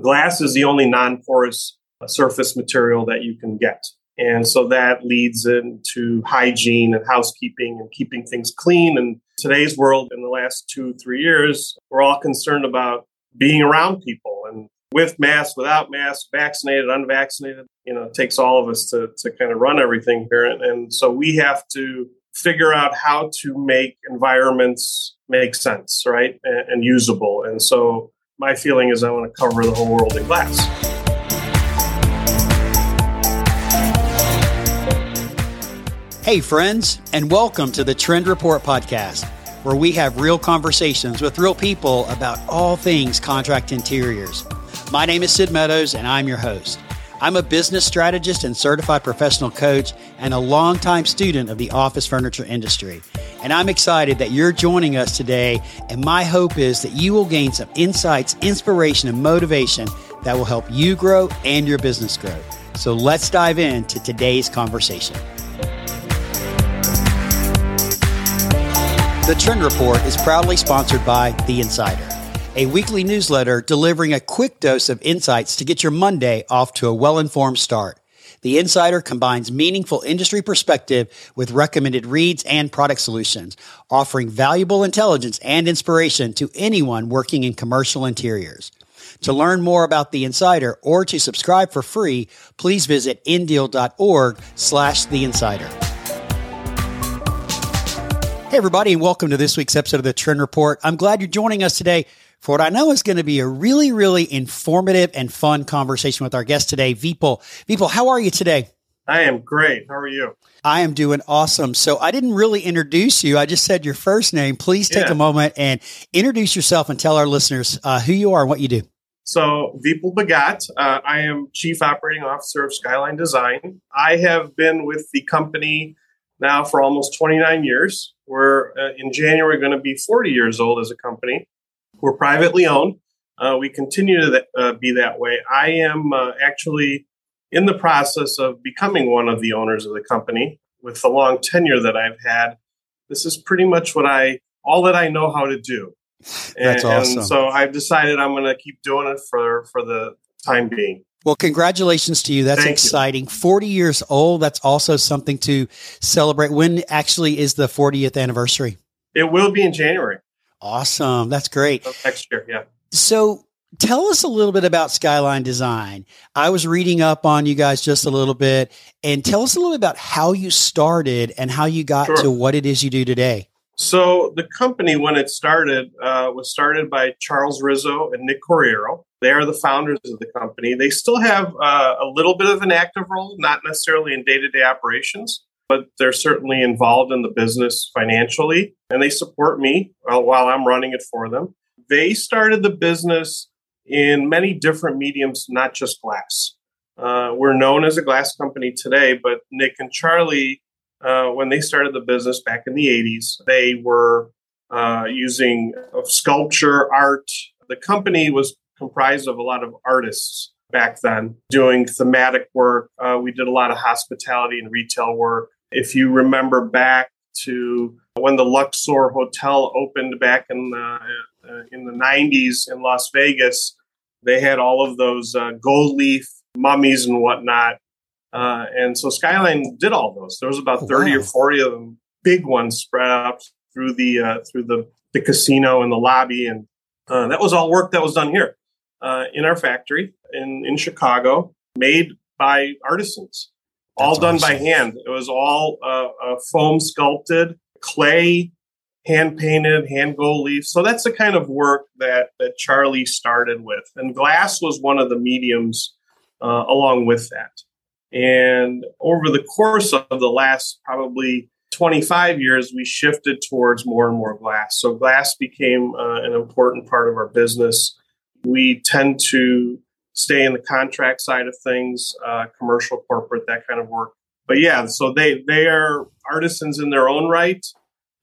glass is the only non porous uh, surface material that you can get. And so that leads into hygiene and housekeeping and keeping things clean. And today's world, in the last two, three years, we're all concerned about being around people and with masks, without masks, vaccinated, unvaccinated. You know, it takes all of us to, to kind of run everything here. And, and so we have to figure out how to make environments make sense, right? And, and usable. And so my feeling is I want to cover the whole world in glass. Hey, friends, and welcome to the Trend Report podcast, where we have real conversations with real people about all things contract interiors. My name is Sid Meadows, and I'm your host. I'm a business strategist and certified professional coach and a longtime student of the office furniture industry. And I'm excited that you're joining us today. And my hope is that you will gain some insights, inspiration, and motivation that will help you grow and your business grow. So let's dive into today's conversation. The Trend Report is proudly sponsored by The Insider, a weekly newsletter delivering a quick dose of insights to get your Monday off to a well informed start. The Insider combines meaningful industry perspective with recommended reads and product solutions, offering valuable intelligence and inspiration to anyone working in commercial interiors. To learn more about The Insider or to subscribe for free, please visit indeal.org slash The Insider. Hey, everybody, and welcome to this week's episode of the Trend Report. I'm glad you're joining us today for what I know is going to be a really, really informative and fun conversation with our guest today, Vipul. Vipul, how are you today? I am great. How are you? I am doing awesome. So I didn't really introduce you. I just said your first name. Please take yeah. a moment and introduce yourself and tell our listeners uh, who you are and what you do. So, Vipul Bhagat, uh, I am Chief Operating Officer of Skyline Design. I have been with the company now for almost 29 years. We're uh, in January going to be 40 years old as a company. We're privately owned. Uh, we continue to th- uh, be that way. I am uh, actually in the process of becoming one of the owners of the company with the long tenure that I've had. This is pretty much what I, all that I know how to do. And, That's awesome. And so I've decided I'm going to keep doing it for, for the time being. Well, congratulations to you. That's Thank exciting. You. 40 years old. That's also something to celebrate. When actually is the 40th anniversary? It will be in January. Awesome. That's great. So next year, yeah. So tell us a little bit about Skyline Design. I was reading up on you guys just a little bit and tell us a little bit about how you started and how you got sure. to what it is you do today. So the company, when it started, uh, was started by Charles Rizzo and Nick Corriero. They are the founders of the company. They still have uh, a little bit of an active role, not necessarily in day-to-day operations, but they're certainly involved in the business financially and they support me while I'm running it for them. They started the business in many different mediums, not just glass. Uh, we're known as a glass company today, but Nick and Charlie, uh, when they started the business back in the 80s, they were uh, using sculpture, art. The company was comprised of a lot of artists back then doing thematic work. Uh, we did a lot of hospitality and retail work. If you remember back to when the Luxor Hotel opened back in the uh, in the 90s in Las Vegas, they had all of those uh, gold leaf mummies and whatnot. Uh, and so Skyline did all those. There was about oh, 30 wow. or 40 of them, big ones spread out through the uh, through the, the casino and the lobby, and uh, that was all work that was done here uh, in our factory in in Chicago, made by artisans all That's done awesome. by hand. It was all uh, uh, foam sculpted, clay, hand painted, hand gold leaf. So that's the kind of work that that Charlie started with, and glass was one of the mediums uh, along with that. And over the course of the last probably 25 years, we shifted towards more and more glass. So glass became uh, an important part of our business. We tend to stay in the contract side of things, uh, commercial, corporate, that kind of work. But yeah, so they they are artisans in their own right.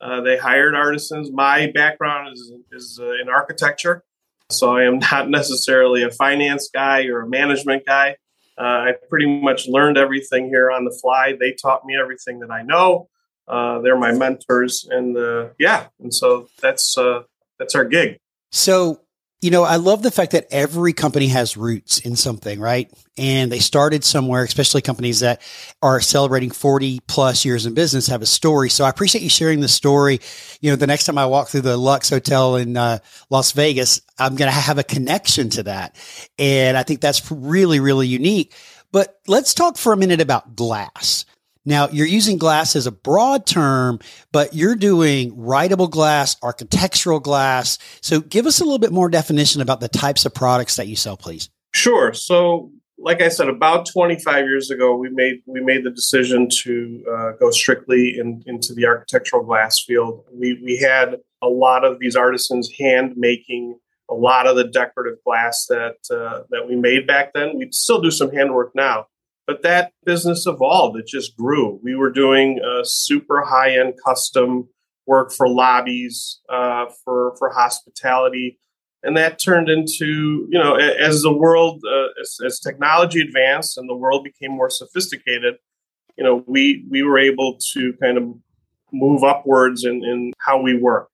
Uh, they hired artisans. My background is is uh, in architecture, so I am not necessarily a finance guy or a management guy. Uh, I pretty much learned everything here on the fly. They taught me everything that I know. Uh, they're my mentors, and uh, yeah, and so that's that's our gig. So You know, I love the fact that every company has roots in something, right? And they started somewhere, especially companies that are celebrating 40 plus years in business have a story. So I appreciate you sharing the story. You know, the next time I walk through the Luxor Hotel in uh, Las Vegas, I'm going to have a connection to that. And I think that's really, really unique. But let's talk for a minute about glass. Now, you're using glass as a broad term, but you're doing writable glass, architectural glass. So give us a little bit more definition about the types of products that you sell, please. Sure. So, like I said, about 25 years ago, we made we made the decision to uh, go strictly in, into the architectural glass field. We we had a lot of these artisans hand making a lot of the decorative glass that uh, that we made back then. We still do some handwork now, but that business evolved. It just grew. We were doing uh, super high end custom work for lobbies, uh, for for hospitality, and that turned into you know as the world uh, as, as, technology advanced and the world became more sophisticated. You know, we we were able to kind of move upwards in, in how we work.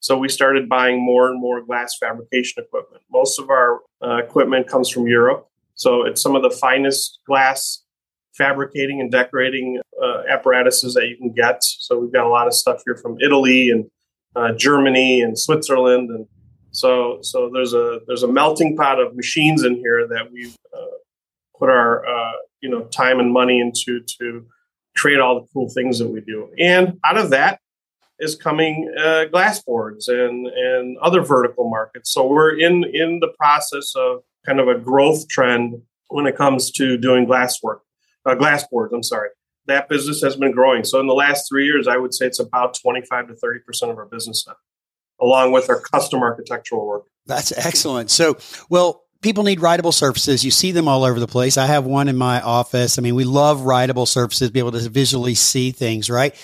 So we started buying more and more glass fabrication equipment. Most of our uh, equipment comes from Europe. So it's some of the finest glass fabricating and decorating uh, apparatuses that you can get. So we've got a lot of stuff here from Italy and uh, Germany and Switzerland, and so so there's a there's a melting pot of machines in here that we've uh, put our uh, you know time and money into to create all the cool things that we do. And out of that is coming uh, glass boards and and other vertical markets. So we're in in the process of kind of a growth trend when it comes to doing glass work, uh, glass boards. I'm sorry. That business has been growing. So in the last three years, I would say it's about 25 to 30 percent of our business now, along with our custom architectural work. That's excellent. So, well, people need writable surfaces. You see them all over the place. I have one in my office. I mean, we love writable surfaces, be able to visually see things, right?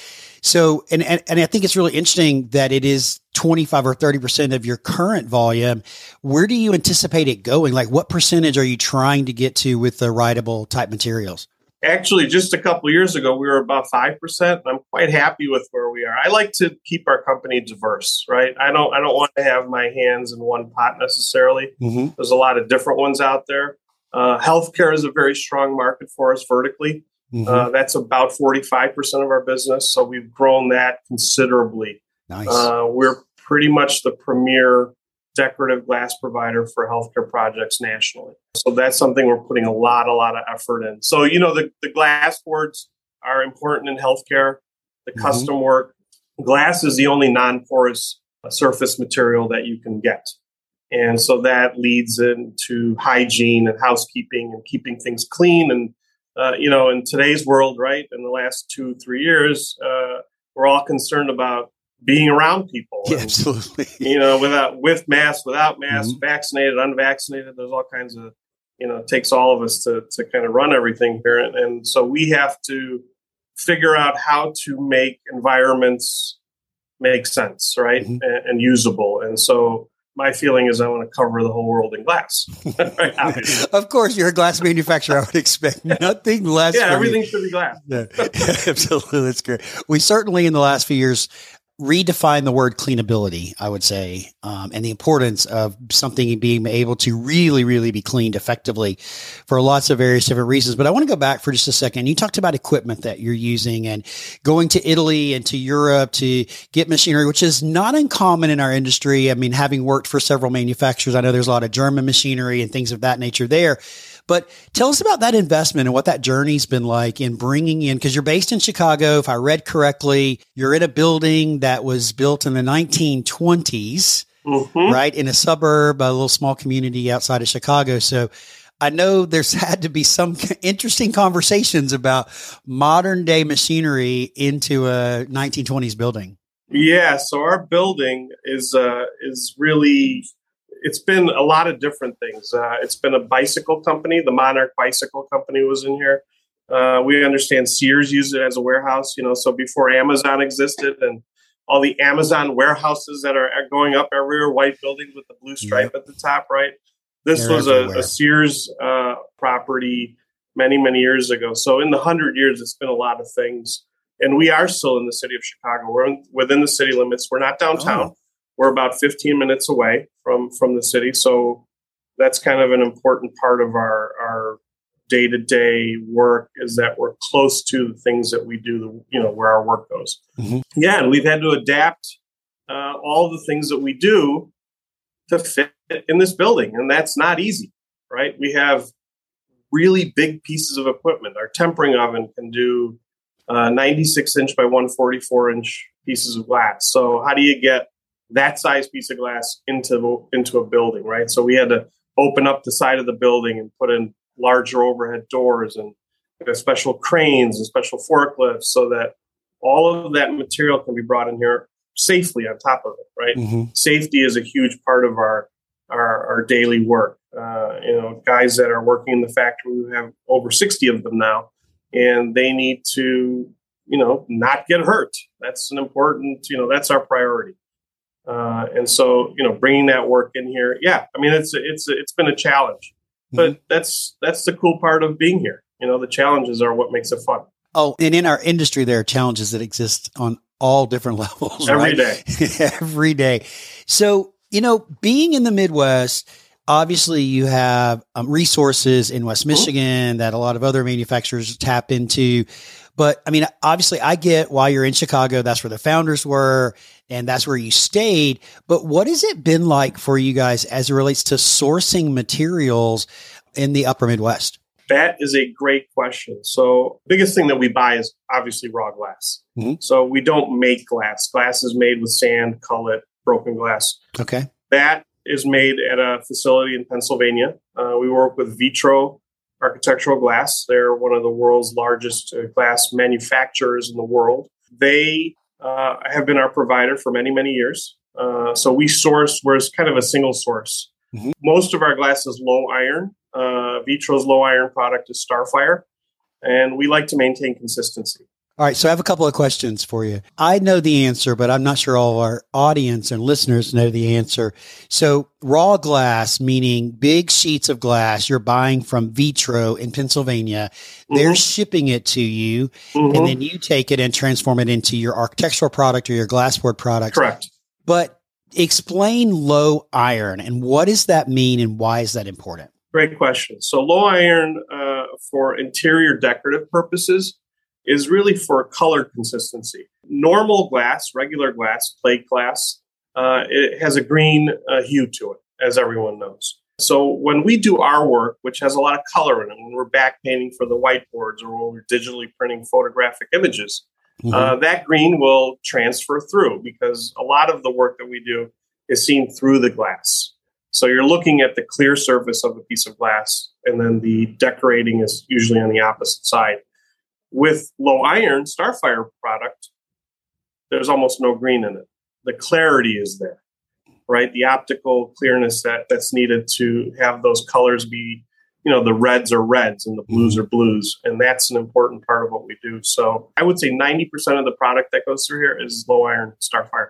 So, and, and, and I think it's really interesting that it is 25 or 30% of your current volume. Where do you anticipate it going? Like what percentage are you trying to get to with the writable type materials? Actually, just a couple years ago, we were about 5%. I'm quite happy with where we are. I like to keep our company diverse, right? I don't, I don't want to have my hands in one pot necessarily. Mm-hmm. There's a lot of different ones out there. Uh, healthcare is a very strong market for us vertically. Mm-hmm. Uh, that's about 45% of our business. So we've grown that considerably. Nice. Uh, we're pretty much the premier decorative glass provider for healthcare projects nationally. So that's something we're putting a lot, a lot of effort in. So, you know, the, the glass boards are important in healthcare, the mm-hmm. custom work. Glass is the only non porous surface material that you can get. And so that leads into hygiene and housekeeping and keeping things clean and uh, you know, in today's world, right, in the last two, three years, uh, we're all concerned about being around people. Yeah, and, absolutely. You know, without with masks, without masks, mm-hmm. vaccinated, unvaccinated. There's all kinds of, you know, it takes all of us to to kind of run everything here, and, and so we have to figure out how to make environments make sense, right, mm-hmm. and, and usable. And so my feeling is I want to cover the whole world in glass. of course, you're a glass manufacturer. I would expect nothing less. yeah, everything you. should be glass. yeah, absolutely. That's great. We certainly, in the last few years, redefine the word cleanability, I would say, um, and the importance of something being able to really, really be cleaned effectively for lots of various different reasons. But I want to go back for just a second. You talked about equipment that you're using and going to Italy and to Europe to get machinery, which is not uncommon in our industry. I mean, having worked for several manufacturers, I know there's a lot of German machinery and things of that nature there. But tell us about that investment and what that journey's been like in bringing in, because you're based in Chicago. If I read correctly, you're in a building that was built in the 1920s, mm-hmm. right? In a suburb, a little small community outside of Chicago. So I know there's had to be some interesting conversations about modern day machinery into a 1920s building. Yeah, so our building is uh, is really it's been a lot of different things. Uh, it's been a bicycle company. The Monarch Bicycle Company was in here. Uh, we understand Sears used it as a warehouse. You know, so before Amazon existed and all the Amazon warehouses that are going up everywhere, white buildings with the blue stripe at the top, right? This They're was a, a, Sears uh, property many, many years ago. So in the hundred years, it's been a lot of things. And we are still in the city of Chicago. We're in, within the city limits. We're not downtown. Oh. We're about 15 minutes away from from the city. So that's kind of an important part of our our day to day work is that we're close to the things that we do. You know where our work goes. Mm-hmm. Yeah, and we've had to adapt uh, all the things that we do to fit in this building, and that's not easy, right? We have really big pieces of equipment. Our tempering oven can do uh, 96 inch by 144 inch pieces of glass. So how do you get that size piece of glass into into a building, right? So we had to open up the side of the building and put in larger overhead doors and special cranes and special forklifts so that all of that material can be brought in here safely on top of it, right? Mm-hmm. Safety is a huge part of our our, our daily work. Uh, you know, guys that are working in the factory, we have over 60 of them now, and they need to, you know, not get hurt. That's an important, you know, that's our priority. Uh, and so, you know, bringing that work in here, yeah, I mean, it's it's it's been a challenge, but mm-hmm. that's that's the cool part of being here. You know, the challenges are what makes it fun. Oh, and in our industry, there are challenges that exist on all different levels every right? day. every day. So, you know, being in the Midwest, obviously you have um, resources in West Michigan that a lot of other manufacturers tap into. But I mean, obviously, I get why you're in Chicago. That's where the founders were, and that's where you stayed. But what has it been like for you guys as it relates to sourcing materials in the upper Midwest? That is a great question. So, biggest thing that we buy is obviously raw glass. Mm-hmm. So, we don't make glass. Glass is made with sand, cullet, broken glass. Okay. That is made at a facility in Pennsylvania. Uh, we work with Vitro Architectural Glass. They're one of the world's largest uh, glass manufacturers in the world. They uh, have been our provider for many, many years. Uh, so we source, we're kind of a single source. Mm-hmm. Most of our glass is low iron. Uh, Vitro's low iron product is Starfire, and we like to maintain consistency. All right, so I have a couple of questions for you. I know the answer, but I'm not sure all our audience and listeners know the answer. So, raw glass, meaning big sheets of glass, you're buying from Vitro in Pennsylvania. Mm-hmm. They're shipping it to you, mm-hmm. and then you take it and transform it into your architectural product or your glassboard product. Correct. But explain low iron and what does that mean and why is that important? Great question. So, low iron uh, for interior decorative purposes is really for color consistency. Normal glass, regular glass, plate glass, uh, it has a green uh, hue to it, as everyone knows. So when we do our work, which has a lot of color in it, when we're back painting for the whiteboards or when we're digitally printing photographic images, mm-hmm. uh, that green will transfer through because a lot of the work that we do is seen through the glass. So you're looking at the clear surface of a piece of glass, and then the decorating is usually on the opposite side. With low iron Starfire product, there's almost no green in it. The clarity is there, right? The optical clearness that that's needed to have those colors be, you know, the reds are reds and the blues mm-hmm. are blues, and that's an important part of what we do. So I would say 90% of the product that goes through here is low iron Starfire.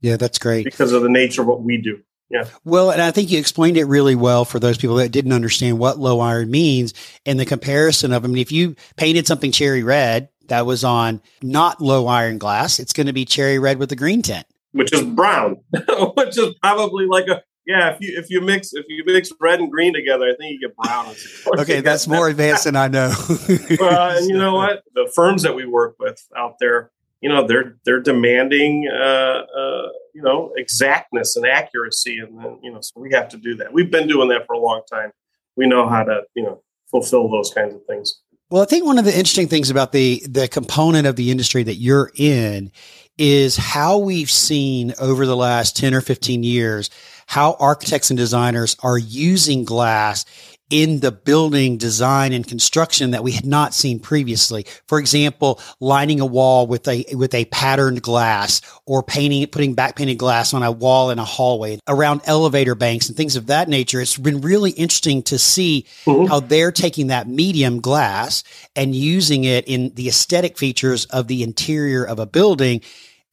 Yeah, that's great because of the nature of what we do. Yeah. Well, and I think you explained it really well for those people that didn't understand what low iron means and the comparison of. I mean, if you painted something cherry red that was on not low iron glass, it's going to be cherry red with a green tint, which is brown, which is probably like a yeah. If you if you mix if you mix red and green together, I think you get brown. okay, that's more advanced than I know. well, and you know what? The firms that we work with out there, you know, they're they're demanding. Uh, uh, you know exactness and accuracy and then you know so we have to do that we've been doing that for a long time we know how to you know fulfill those kinds of things well i think one of the interesting things about the the component of the industry that you're in is how we've seen over the last 10 or 15 years how architects and designers are using glass in the building design and construction that we had not seen previously. For example, lining a wall with a with a patterned glass or painting putting back painted glass on a wall in a hallway around elevator banks and things of that nature. It's been really interesting to see mm-hmm. how they're taking that medium glass and using it in the aesthetic features of the interior of a building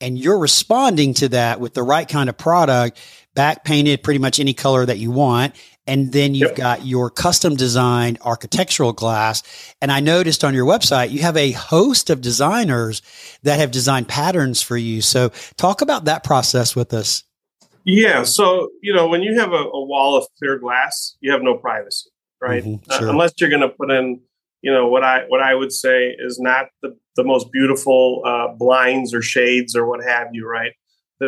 and you're responding to that with the right kind of product back painted pretty much any color that you want and then you've yep. got your custom designed architectural glass. And I noticed on your website, you have a host of designers that have designed patterns for you. So talk about that process with us. Yeah. So, you know, when you have a, a wall of clear glass, you have no privacy, right? Mhm, Uh, unless you're going to put in, you know, what I what I would say is not the, the most beautiful uh, blinds or shades or what have you, right?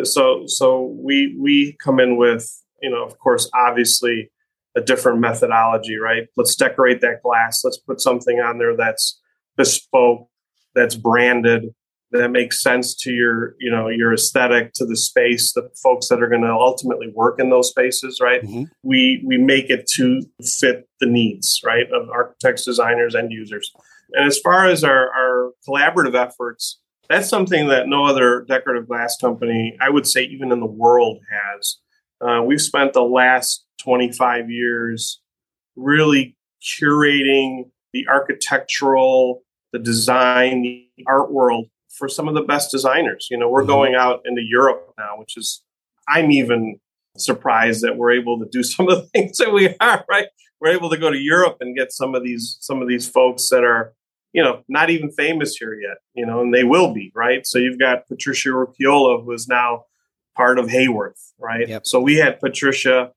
So so we we come in with, you know, of course, obviously a different methodology, right? Let's decorate that glass. Let's put something on there that's bespoke, that's branded, that makes sense to your, you know, your aesthetic, to the space, the folks that are going to ultimately work in those spaces, right? Mhm. We we make it to fit the needs, right, of architects, designers, and users. And as far as our, our collaborative efforts, that's something that no other decorative glass company, I would say, even in the world, has. Uh, we've spent the last 25 years really curating the architectural, the design, the art world for some of the best designers. You know, we're Mhm. going out into Europe now, which is, I'm even surprised that we're able to do some of the things that we are, right? We're able to go to Europe and get some of these, some of these folks that are, you know, not even famous here yet, you know, and they will be, right? So you've got Patricia Urquiola, who is now part of Haworth, right? Yep. So we had Patricia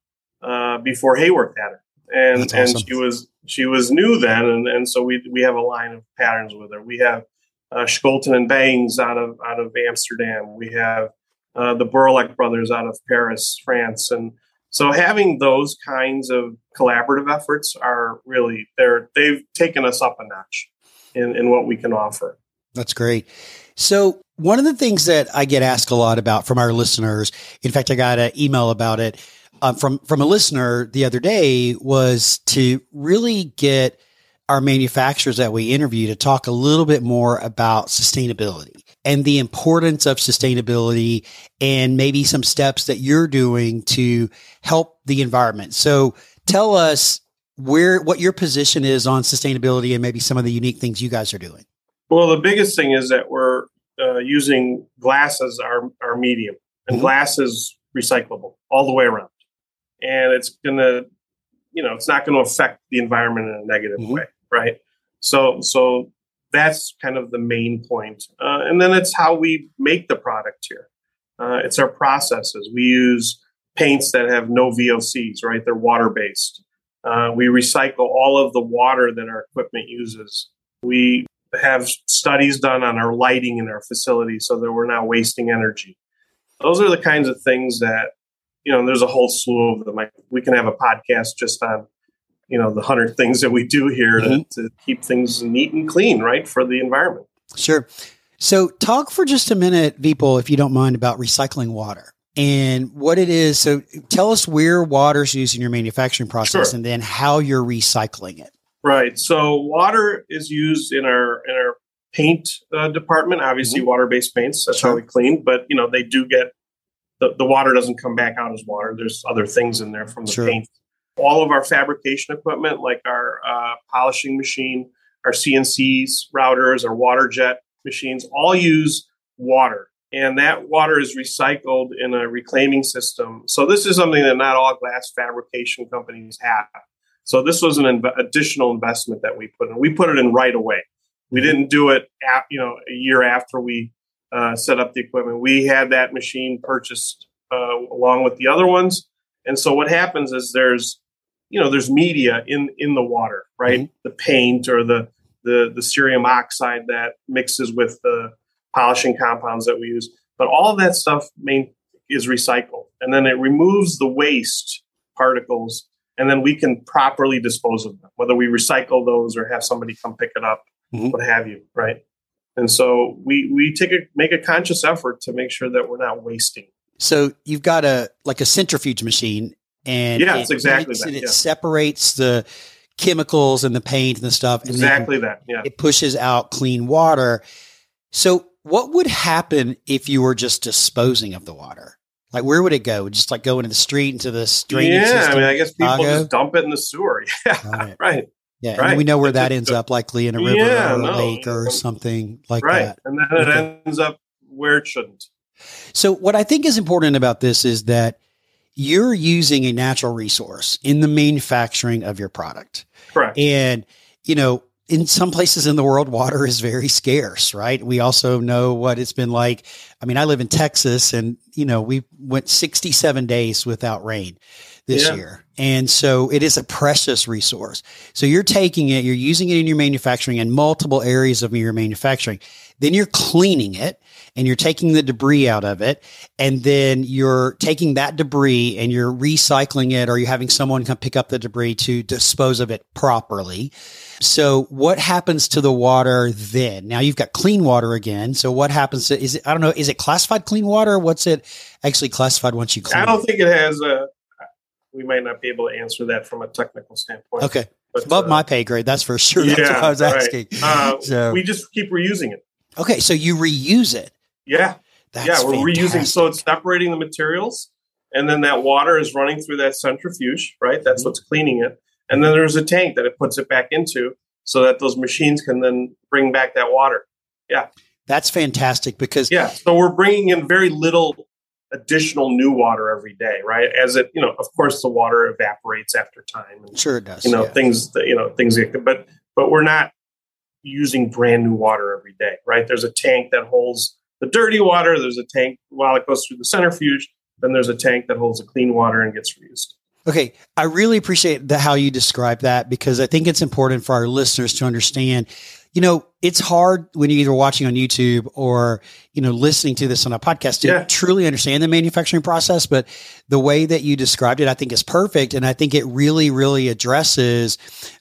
uh, before Haworth had her, and That's and she was she was new then, and, and so we we have a line of patterns with her. We have uh, Scholten and Baijings out of out of Amsterdam. We have uh, the Bouroullec brothers out of Paris, France, and so having those kinds of collaborative efforts are really they're they've taken us up a notch in in what we can offer. That's great. So one of the things that I get asked a lot about from our listeners, in fact, I got an email about it um, from from a listener the other day, was to really get our manufacturers that we interview to talk a little bit more about sustainability and the importance of sustainability and maybe some steps that you're doing to help the environment. So tell us where what your position is on sustainability and maybe some of the unique things you guys are doing. Well, the biggest thing is that we're uh, using glass as our, our medium, and Mhm. glass is recyclable all the way around. And it's going to, you know, it's not going to affect the environment in a negative Mhm. way, right? So, so that's kind of the main point. Uh, and then it's how we make the product here. Uh, it's our processes. We use paints that have no VOCs, right? They're water based. Uh, we recycle all of the water that our equipment uses. We have studies done on our lighting in our facility so that we're not wasting energy. Those are the kinds of things that, you know, there's a whole slew of them. I, we can have a podcast just on, you know, the hundred things that we do here Mhm. to, to keep things neat and clean, right, for the environment. Sure. So, talk for just a minute, Vipul, if you don't mind, about recycling water and what it is. So, tell us where water is used in your manufacturing process, Sure. and then how you're recycling it. Right. So water is used in our in our paint uh, department. Obviously, water based paints. That's Mm-hmm. Sure. how we clean. But you know, they do get the, the water doesn't come back out as water. There's other things in there from the Sure. paint. All of our fabrication equipment, like our uh, polishing machine, our CNCs, routers, our water jet machines, all use water. And that water is recycled in a reclaiming system. So this is something that not all glass fabrication companies have. So this was an inv- additional investment that we put in. We put it in right away. We didn't do it, at, you know, a year after we uh, set up the equipment. We had that machine purchased uh, along with the other ones. And so what happens is there's, you know, there's media in in the water, right? Mhm. The paint or the the the cerium oxide that mixes with the polishing compounds that we use. But all of that stuff main, is recycled, and then it removes the waste particles and then we can properly dispose of them, whether we recycle those or have somebody come pick it up, Mhm. what have you, right? And so we we take a make a conscious effort to make sure that we're not wasting. So, you've got a like a centrifuge machine, and Yeah, it it's exactly that, it, it yeah. separates the chemicals and the paint and the stuff, and Exactly that. Yeah. it pushes out clean water. So, what would happen if you were just disposing of the water? Like, where would it go? Just like go into the street into the drainage yeah, system? I mean, I guess people Chicago? just dump it in the sewer. Yeah, right, Yeah, and Right. then we know where It's that ends a- up, likely in a river Yeah, or a no. lake or something like that. right. that. And then Okay. it ends up where it shouldn't. So, what I think is important about this is that you're using a natural resource in the manufacturing of your product. Correct. And, you know, in some places in the world, water is very scarce, right? We also know what it's been like. I mean, I live in Texas and, you know, we went 67 days without rain this yeah. year. And so it is a precious resource. So you're taking it, you're using it in your manufacturing in multiple areas of your manufacturing. Then you're cleaning it and you're taking the debris out of it. And then you're taking that debris and you're recycling it or you're having someone come pick up the debris to dispose of it properly. So what happens to the water then? Now you've got clean water again. So what happens to, is it, I don't know, is it classified clean water? What's it actually classified once you clean I don't think it has a, we might not be able to answer that from a technical standpoint. Okay. But, above uh, my pay grade, that's for sure. That's yeah, what I was asking. Right. Uh, so, we just keep reusing it. Okay, so you reuse it. Yeah. That's yeah, we're fantastic. reusing. So it's separating the materials, and then that water is running through that centrifuge, right? That's mm-hmm. what's cleaning it. And then there's a tank that it puts it back into so that those machines can then bring back that water. Yeah. That's fantastic because. Yeah. So we're bringing in very little additional new water every day, right? As it, you know, of course, the water evaporates after time. And, sure, it does. You know, yeah. things that you know things, but but we're not using brand new water every day, right? There's a tank that holds the dirty water. There's a tank while it goes through the centrifuge. Then there's a tank that holds the clean water and gets reused. Okay, I really appreciate the, how you describe that because I think it's important for our listeners to understand you know, it's hard when you're either watching on YouTube or, you know, listening to this on a podcast to yeah. truly understand the manufacturing process. But the way that you described it, I think is perfect. And I think it really, really addresses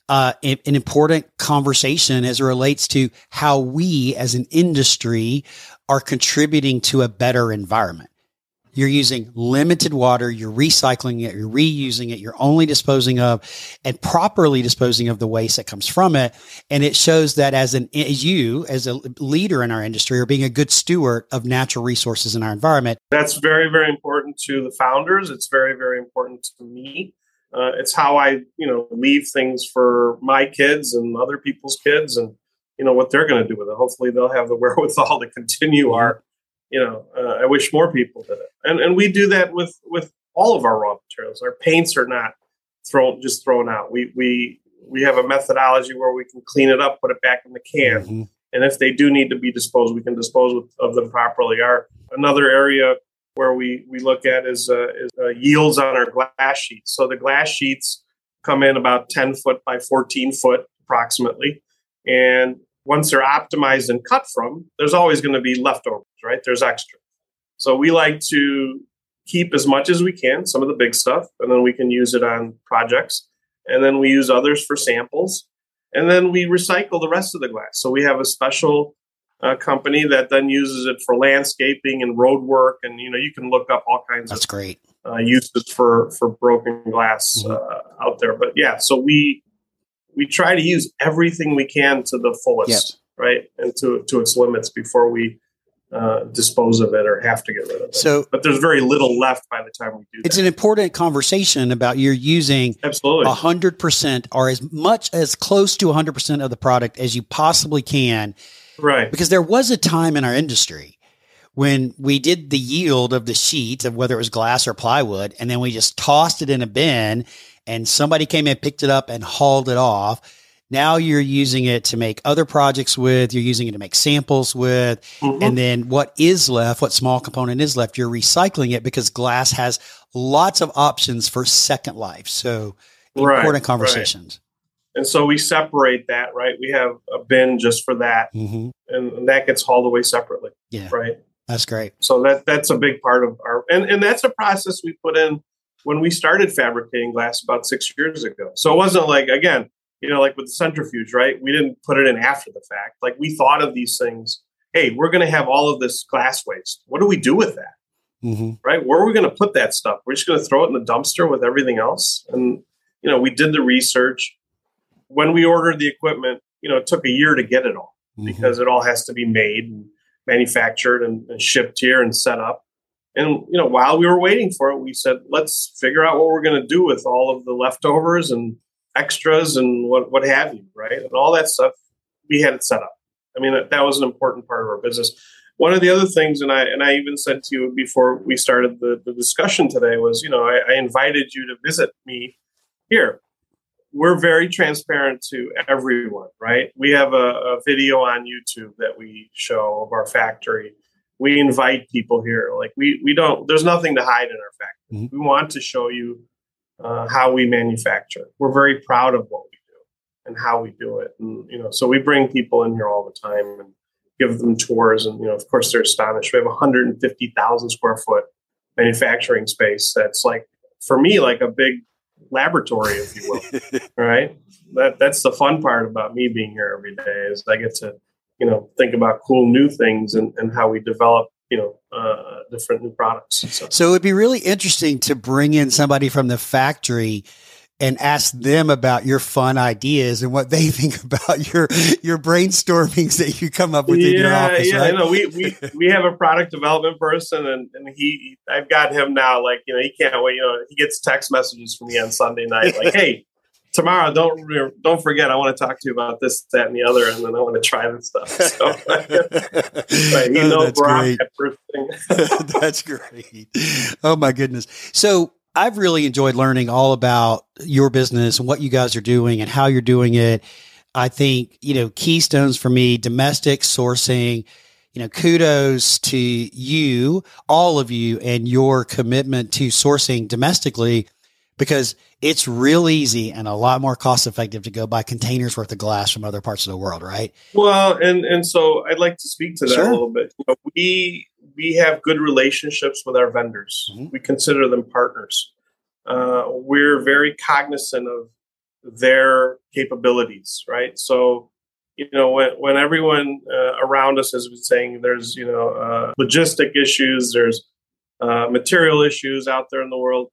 uh, an important conversation as it relates to how we as an industry are contributing to a better environment. You're using limited water. You're recycling it. You're reusing it. You're only disposing of and properly disposing of the waste that comes from it. And it shows that as an, as you, as a leader in our industry are being a good steward of natural resources in our environment. That's very, very important to the founders. It's very, very important to me. Uh, it's how I, you know, leave things for my kids and other people's kids and, you know, what they're going to do with it. Hopefully they'll have the wherewithal to continue our you know, uh, I wish more people did it. And and we do that with with all of our raw materials. Our paints are not thrown just thrown out. We we we have a methodology where we can clean it up, put it back in the can, mm-hmm. and if they do need to be disposed, we can dispose of them properly. Our another area where we we look at is uh, is uh, yields on our glass sheets. So the glass sheets come in about ten foot by fourteen foot approximately, and once they're optimized and cut from, there's always going to be leftovers, right? There's extra. So we like to keep as much as we can, some of the big stuff, and then we can use it on projects. And then we use others for samples. And then we recycle the rest of the glass. So we have a special uh, company that then uses it for landscaping and road work. And, you know, you can look up all kinds That's of great. Uh, uses for, for broken glass mm-hmm. uh, out there. But yeah, so we, we try to use everything we can to the fullest, right, and to to its limits before we uh, dispose of it or have to get rid of it. So, but there's very little left by the time we do. It's an important conversation about you're using absolutely hundred percent or as much as close to hundred percent of the product as you possibly can, right? Because there was a time in our industry when we did the yield of the sheet of whether it was glass or plywood, and then we just tossed it in a bin and somebody came and picked it up, and hauled it off. Now you're using it to make other projects with, you're using it to make samples with. Mm-hmm. And then what is left, what small component is left, you're recycling it because glass has lots of options for second life. So right, important conversations. Right. And so we separate that, right? We have a bin just for that. Mm-hmm. And that gets hauled away separately. Yeah. Right. That's great. So that that's a big part of our and, and that's a process we put in when we started fabricating glass about six years ago. So it wasn't like, again, you know, like with the centrifuge, right? We didn't put it in after the fact. Like we thought of these things. Hey, we're going to have all of this glass waste. What do we do with that? Mm-hmm. Right? Where are we going to put that stuff? We're just going to throw it in the dumpster with everything else. And, you know, we did the research. When we ordered the equipment, you know, it took a year to get it all mm-hmm. because it all has to be made and manufactured and, and shipped here and set up. And you know, while we were waiting for it, we said, let's figure out what we're going to do with all of the leftovers and extras and what what have you, right? And all that stuff, we had it set up. I mean, that, that was an important part of our business. One of the other things, and I and I even said to you before we started the, the discussion today, was you know I, I invited you to visit me here. we're very transparent to everyone, right? We have a, a, video on YouTube that we show of our factory. We invite people here. Like we we don't. There's nothing to hide in our factory. Mm-hmm. We want to show you uh, how we manufacture. We're very proud of what we do and how we do it. And you know, so we bring people in here all the time and give them tours. And you know, of course, they're astonished. We have 150,000 square foot manufacturing space. That's like for me like a big laboratory, if you will. right? That that's the fun part about me being here every day is I get to, you know, think about cool new things and, and how we develop, you know, uh, different new products. So. so it'd be really interesting to bring in somebody from the factory and ask them about your fun ideas and what they think about your your brainstormings that you come up with yeah, in your office. Yeah, right? no, we, we we have a product development person, and, and he I've got him now. Like you know, he can't wait. You know, he gets text messages from me on Sunday night, like, "Hey, tomorrow, don't don't forget, I want to talk to you about this, that, and the other, and then I want to try this stuff." So, right, he oh, knows Brock that's great. Oh my goodness! So I've really enjoyed learning all about your business and what you guys are doing and how you're doing it. I think, you know, keystones for me, domestic sourcing, you know, kudos to you, all of you, and your commitment to sourcing domestically because it's real easy and a lot more cost effective to go buy containers worth of glass from other parts of the world, right? Well, and and so I'd like to speak to that sure. a little bit. You know, we we have good relationships with our vendors. Mm-hmm. We consider them partners. Uh, we're very cognizant of their capabilities, right? So, you know, when, when everyone uh, around us has been saying there's, you know, uh, logistic issues, there's uh, material issues out there in the world,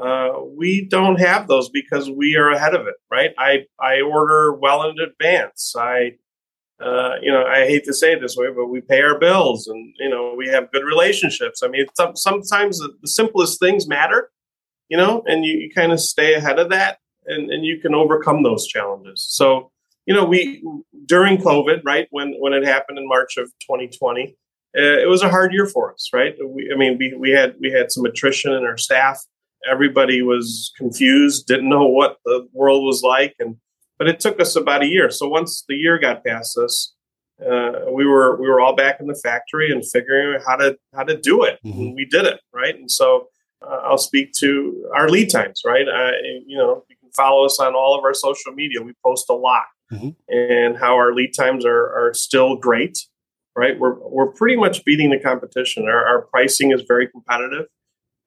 uh, we don't have those because we are ahead of it, right? I, I order well in advance. I, uh, you know, I hate to say it this way, but we pay our bills and, you know, we have good relationships. I mean, some, sometimes the, the, simplest things matter, you know, and you, you kind of stay ahead of that and, and you can overcome those challenges. So, you know, we, during COVID, right, when, when it happened in March of 2020, uh, it was a hard year for us, right? We, I mean, we, we had, we had some attrition in our staff. Everybody was confused, didn't know what the world was like. And, but it took us about a year. So once the year got past us, uh, we were we were all back in the factory and figuring out how to how to do it. Mm-hmm. we did it right. And so uh, I'll speak to our lead times. Right, you know, you can follow us on all of our social media. We post a lot, mm-hmm. and how our lead times are are still great. Right, we're we're pretty much beating the competition. Our, our pricing is very competitive,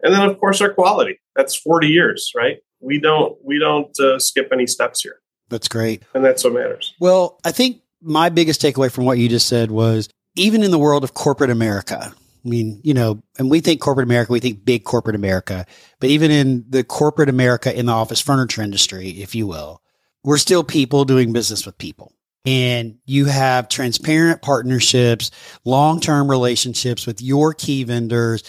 and then of course our quality. That's forty years. Right, we don't we don't uh, skip any steps here. That's great. And that's what matters. Well, I think my biggest takeaway from what you just said was even in the world of corporate America, I mean, you know, and we think corporate America, we think big corporate America, but even in the corporate America in the office furniture industry, if you will, we're still people doing business with people. And you have transparent partnerships, long term relationships with your key vendors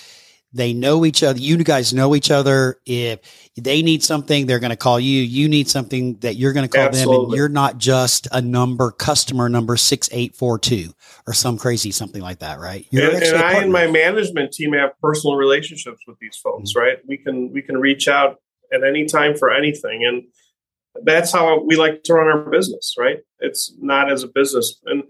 they know each other. You guys know each other. If they need something, they're going to call you. You need something that you're going to call Absolutely. them. And you're not just a number, customer number 6842 or some crazy something like that, right? You're and, and I and my management team have personal relationships with these folks, mm-hmm. right? We can, we can reach out at any time for anything. And that's how we like to run our business, right? It's not as a business. And,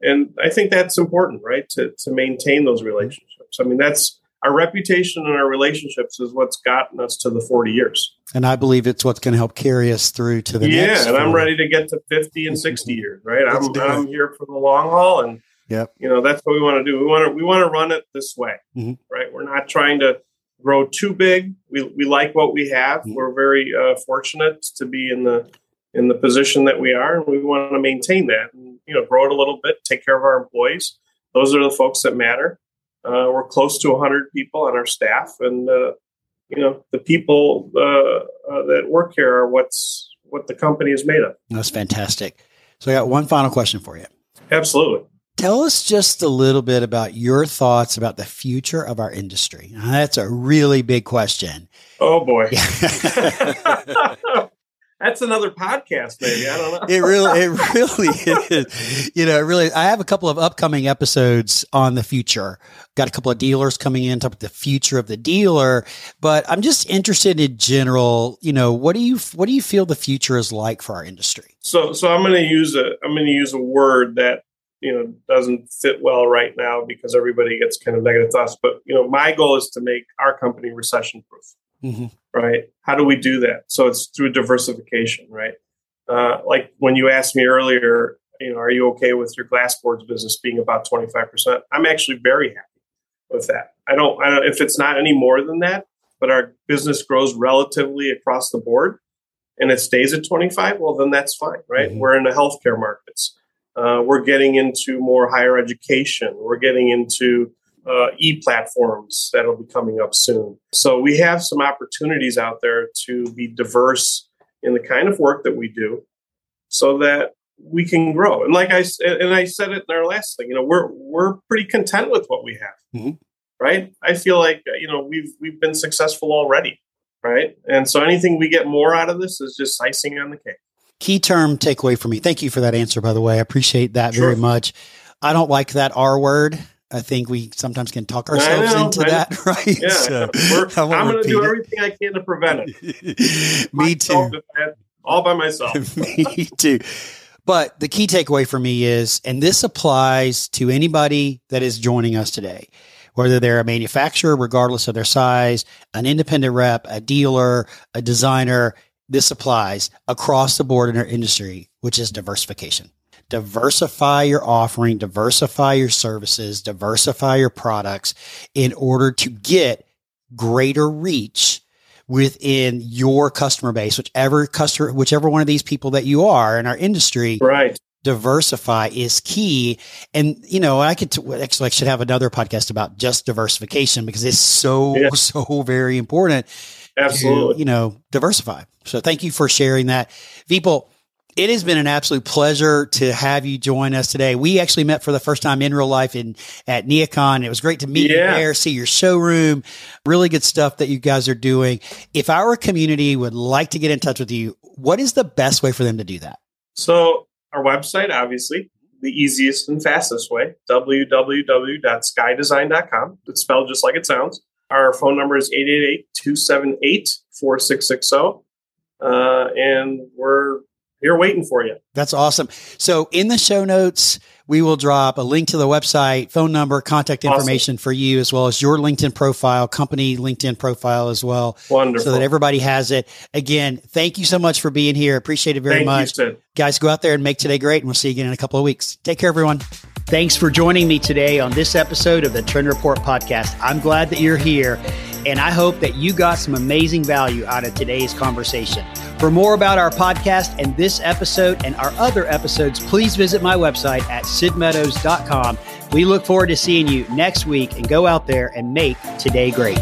and I think that's important, right? To, to maintain those relationships. I mean, that's, our reputation and our relationships is what's gotten us to the 40 years. And I believe it's what's going to help carry us through to the next. yeah, next. and I'm ready to get to 50 and 60 years, right? I'm, I'm here for the long haul. And, yeah, you know, that's what we want to do. We want to, we want to run it this way, mm-hmm. right? We're not trying to grow too big. We, we like what we have. Mm-hmm. We're very uh, fortunate to be in the, in the position that we are. And we want to maintain that and, you know, grow it a little bit, take care of our employees. Those are the folks that matter uh, we're close to 100 people on our staff, and uh, you know the people uh, uh, that work here are what's what the company is made of. That's fantastic. So I got one final question for you. Absolutely. Tell us just a little bit about your thoughts about the future of our industry. Now, that's a really big question. Oh boy. that's another podcast, maybe. I don't know. it really, it really is. You know, really, I have a couple of upcoming episodes on the future. Got a couple of dealers coming in, talk about the future of the dealer. But I'm just interested in general. You know, what do you what do you feel the future is like for our industry? So, so I'm going to use a I'm going to use a word that you know doesn't fit well right now because everybody gets kind of negative thoughts. But you know, my goal is to make our company recession proof. Mm-hmm. Right? How do we do that? So it's through diversification, right? Uh, like when you asked me earlier, you know, are you okay with your glass boards business being about 25%? I'm actually very happy with that. I don't, I don't, if it's not any more than that, but our business grows relatively across the board and it stays at 25, well, then that's fine, right? Mm-hmm. We're in the healthcare markets. Uh, we're getting into more higher education. We're getting into uh, e platforms that'll be coming up soon. So we have some opportunities out there to be diverse in the kind of work that we do, so that we can grow. And like I and I said it in our last thing, you know, we're we're pretty content with what we have, mm-hmm. right? I feel like uh, you know we've we've been successful already, right? And so anything we get more out of this is just icing on the cake. Key term takeaway for me. Thank you for that answer, by the way. I appreciate that sure. very much. I don't like that R word. I think we sometimes can talk ourselves know, into that, right? Yeah, so I'm going to do everything I can to prevent it. me too. All by myself. me too. But the key takeaway for me is, and this applies to anybody that is joining us today, whether they're a manufacturer, regardless of their size, an independent rep, a dealer, a designer, this applies across the board in our industry, which is diversification diversify your offering, diversify your services, diversify your products in order to get greater reach within your customer base, whichever customer, whichever one of these people that you are in our industry. Right. Diversify is key. And, you know, I could t- actually I should have another podcast about just diversification because it's so, yeah. so very important. Absolutely. To, you know, diversify. So thank you for sharing that. People, it has been an absolute pleasure to have you join us today. We actually met for the first time in real life in at NeoCon. It was great to meet yeah. you there, see your showroom, really good stuff that you guys are doing. If our community would like to get in touch with you, what is the best way for them to do that? So our website, obviously, the easiest and fastest way, www.skydesign.com. It's spelled just like it sounds. Our phone number is 888-278-4660. Uh, and we're here waiting for you. That's awesome. So in the show notes, we will drop a link to the website, phone number, contact information awesome. for you, as well as your LinkedIn profile, company LinkedIn profile as well. Wonderful. So that everybody has it. Again, thank you so much for being here. Appreciate it very thank much. You, Guys, go out there and make today great, and we'll see you again in a couple of weeks. Take care, everyone. Thanks for joining me today on this episode of the Trend Report podcast. I'm glad that you're here, and I hope that you got some amazing value out of today's conversation. For more about our podcast and this episode and our other episodes, please visit my website at sidmeadows.com. We look forward to seeing you next week and go out there and make today great.